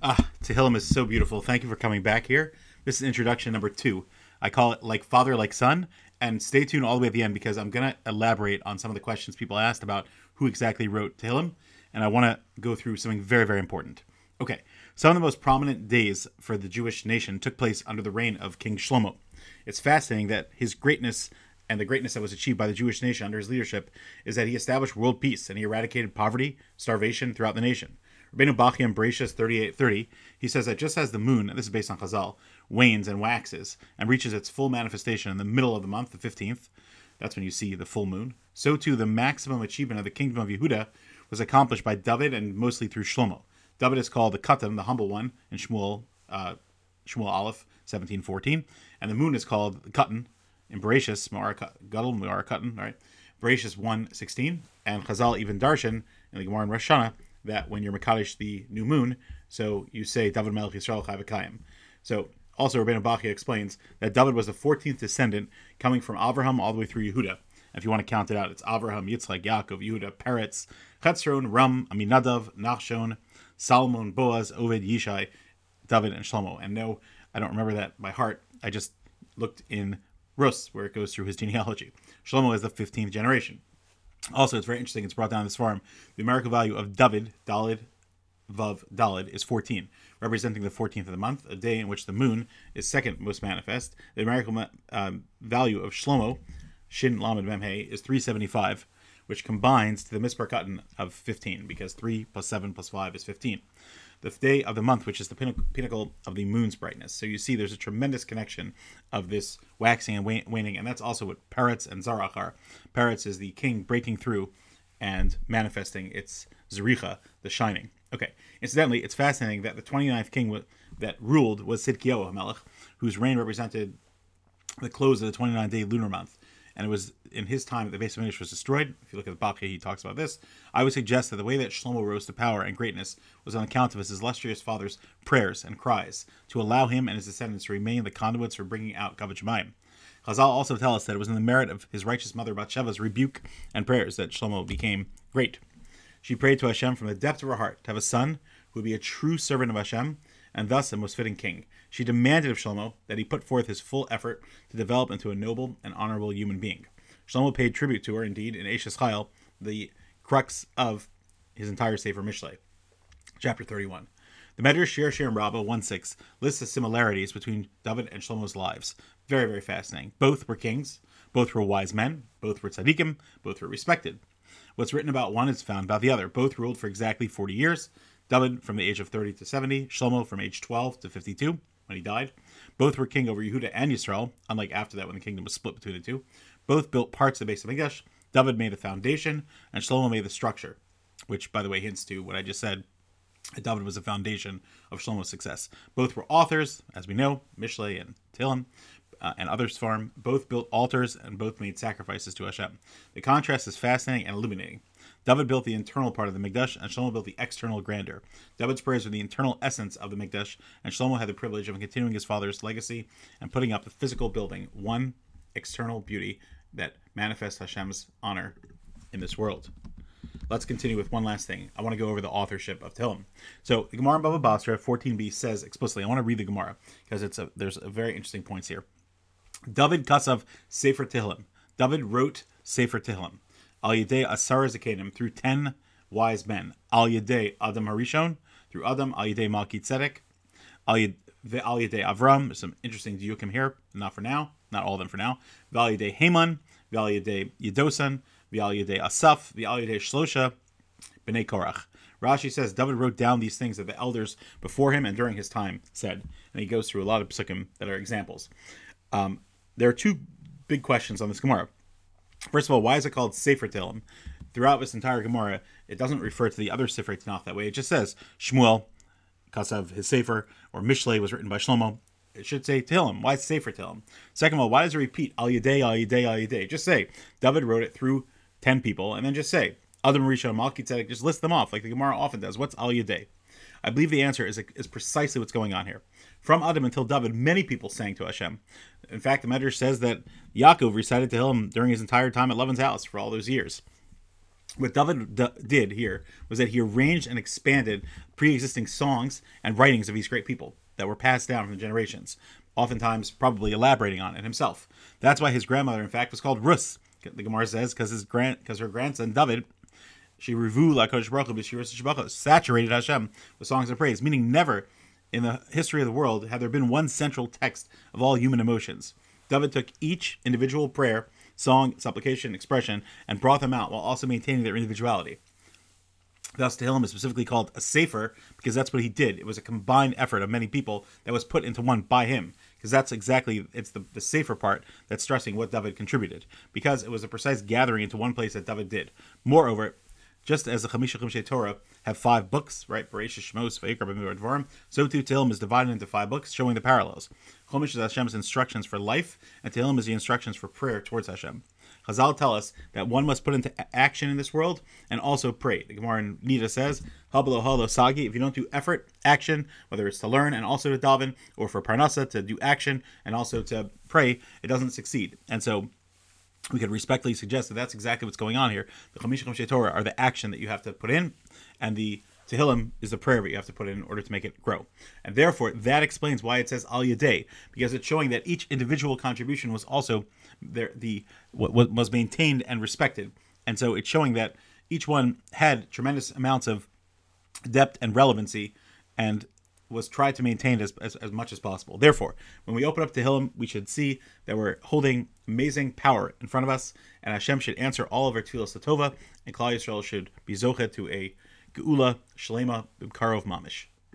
Ah, Tehillim is so beautiful. Thank you for coming back here. This is introduction number two. I call it like father, like son. And stay tuned all the way at the end because I'm going to elaborate on some of the questions people asked about who exactly wrote Tehillim. And I want to go through something very, very important. Okay, some of the most prominent days for the Jewish nation took place under the reign of King Shlomo. It's fascinating that his greatness and the greatness that was achieved by the Jewish nation under his leadership is that he established world peace and he eradicated poverty, starvation throughout the nation. Rabbeinu Bachya in Bereshis 3830, he says that just as the moon, this is based on Chazal, wanes and waxes and reaches its full manifestation in the middle of the month, the 15th, that's when you see the full moon, so too the maximum achievement of the kingdom of Yehuda was accomplished by David and mostly through Shlomo. David is called the Katan, the humble one, in Shmuel, uh, Shmuel Aleph 1714, and the moon is called the Katan in Bereshis, Gadol, Mara Katan, right? Bereshis 116, and Chazal even Darshan in the Gemara in Rosh Hashanah, that when you're Makadish the new moon, so you say David Melech Yisrael Chavakayim. So also Rabbeinu Bachya explains that David was the 14th descendant coming from Avraham all the way through Yehuda. If you want to count it out, it's Avraham, Yitzchak, Yaakov, Yehuda, Peretz, Chetzron, Ram, Aminadav, Nachshon, Salmon, Boaz, Oved, Yishai, David, and Shlomo. And no, I don't remember that by heart. I just looked in Rus, where it goes through his genealogy. Shlomo is the 15th generation. Also, it's very interesting. It's brought down this farm. The numerical value of David, Dalid, Vav, Dalid, is 14, representing the 14th of the month, a day in which the moon is second most manifest. The numerical um, value of Shlomo, Shin Lamed Memhe, is 375, which combines to the Mispar Katan of 15, because 3 plus 7 plus 5 is 15 the day of the month, which is the pinnacle of the moon's brightness. So you see there's a tremendous connection of this waxing and waning, and that's also what Peretz and Zarach are. Peretz is the king breaking through and manifesting its Zericha, the shining. Okay, incidentally, it's fascinating that the 29th king that ruled was Sidkiyahu Melech, whose reign represented the close of the 29 day lunar month and it was in his time that the Beis HaMikdash was destroyed. If you look at the Bachya, he talks about this. I would suggest that the way that Shlomo rose to power and greatness was on account of his illustrious father's prayers and cries to allow him and his descendants to remain the conduits for bringing out Kavod Shemaim. Chazal also tell us that it was in the merit of his righteous mother Bathsheba's rebuke and prayers that Shlomo became great. She prayed to Hashem from the depth of her heart to have a son who would be a true servant of Hashem and thus a most fitting king. She demanded of Shlomo that he put forth his full effort to develop into a noble and honorable human being. Shlomo paid tribute to her, indeed, in Eshes Chayil, the crux of his entire Sefer Mishlei. Chapter 31. The Medrash Shir Shir Rabbah 1.6 lists the similarities between David and Shlomo's lives. Very, very fascinating. Both were kings, both were wise men, both were tzaddikim, both were respected. What's written about one is found about the other. Both ruled for exactly 40 years. David from the age of 30 to 70, Shlomo from age 12 to 52 when he died. Both were king over Yehuda and Yisrael, unlike after that when the kingdom was split between the two. Both built parts of the Beis HaMikdash. David made the foundation, and Shlomo made the structure, which, by the way, hints to what I just said. David was the foundation of Shlomo's success. Both were authors, as we know, Mishlei and Tehillim, uh, and others farm. Both built altars and both made sacrifices to Hashem. The contrast is fascinating and illuminating. David built the internal part of the Mikdash, and Shlomo built the external grandeur. David's prayers were the internal essence of the Mikdash, and Shlomo had the privilege of continuing his father's legacy and putting up the physical building, one external beauty that manifests Hashem's honor in this world. Let's continue with one last thing. I want to go over the authorship of Tehillim. So the Gemara in Baba Basra 14b says explicitly. I want to read the Gemara because it's a, there's a very interesting points here. David Kasav Sefer Tehillim. David wrote Sefer Tehillim. Al Yedei Asar Zakenim through ten wise men. Al Yedei Adam Harishon through Adam. Al Yedei Malki Tzedek. Al Yedei Avram. There's some interesting diukim here. Not for now. Not all of them for now. Val Yedei Heiman. Val Yedei Yedosan. Val Yedei Asaf. Val Yedei Shlosha. Bnei Korach. Rashi says David wrote down these things that the elders before him and during his time said, and he goes through a lot of psukim that are examples. Um, there are two big questions on this Gemara. First of all, why is it called Sefer Tehillim? Throughout this entire Gemara, it doesn't refer to the other Sefer Tanakh that way. It just says Shmuel, Kasav, his Sefer, or Mishlei was written by Shlomo. It should say Tehillim. Why Sefer Tehillim? Second of all, why does it repeat Al Yadei, Al Yadei, Al Yadei? Just say David wrote it through 10 people, and then just say Adam Rishon, Malki Tzedek, just list them off like the Gemara often does. What's Al Yadei? I believe the answer is, is precisely what's going on here. From Adam until David, many people sang to Hashem. In fact, the Medrash says that Yaakov recited to him during his entire time at Lavan's house for all those years. what David d- did here was that he arranged and expanded pre-existing songs and writings of these great people that were passed down from the generations, oftentimes probably elaborating on it himself. That's why his grandmother, in fact, was called Rus. The Gemara says because his grand because her grandson David, she revu la Kodesh Baruch Hu, saturated Hashem with songs of praise, meaning never in the history of the world had there been one central text of all human emotions. David took each individual prayer song, supplication, expression, and brought them out while also maintaining their individuality. Thus, Tehillim is specifically called a sefer because that's what he did. It was a combined effort of many people that was put into one by him. Because that's exactly it's the, the sefer part that's stressing what David contributed. Because it was a precise gathering into one place that David did. Moreover, just as the Chamisha Chumshe Torah have five books, right? Bereshit, Shmos, Vayikra, B'mir, Dvarim. So too Tehillim is divided into five books, showing the parallels. Chumash is Hashem's instructions for life, and Tehillim is the instructions for prayer towards Hashem. Chazal tell us that one must put into action in this world and also pray. The Gemara in Nida says, Hablo halo sagi, if you don't do effort, action, whether it's to learn and also to daven, or for parnasa to do action and also to pray, it doesn't succeed. And so we could respectfully suggest that that's exactly what's going on here. The Chamisha Chumshe Torah are the action that you have to put in, and the Tehillim is the prayer that you have to put in in order to make it grow. And therefore, that explains why it says Al Yadeh, because it's showing that each individual contribution was also there, the what was maintained and respected. And so it's showing that each one had tremendous amounts of depth and relevancy and was tried to maintain as, as, as much as possible. Therefore, when we open up to Tehillim, we should see that we're holding amazing power in front of us, and Hashem should answer all of our tefillas Tova, and Klal Yisrael should be zoche to a geula shlema b'karov mamish.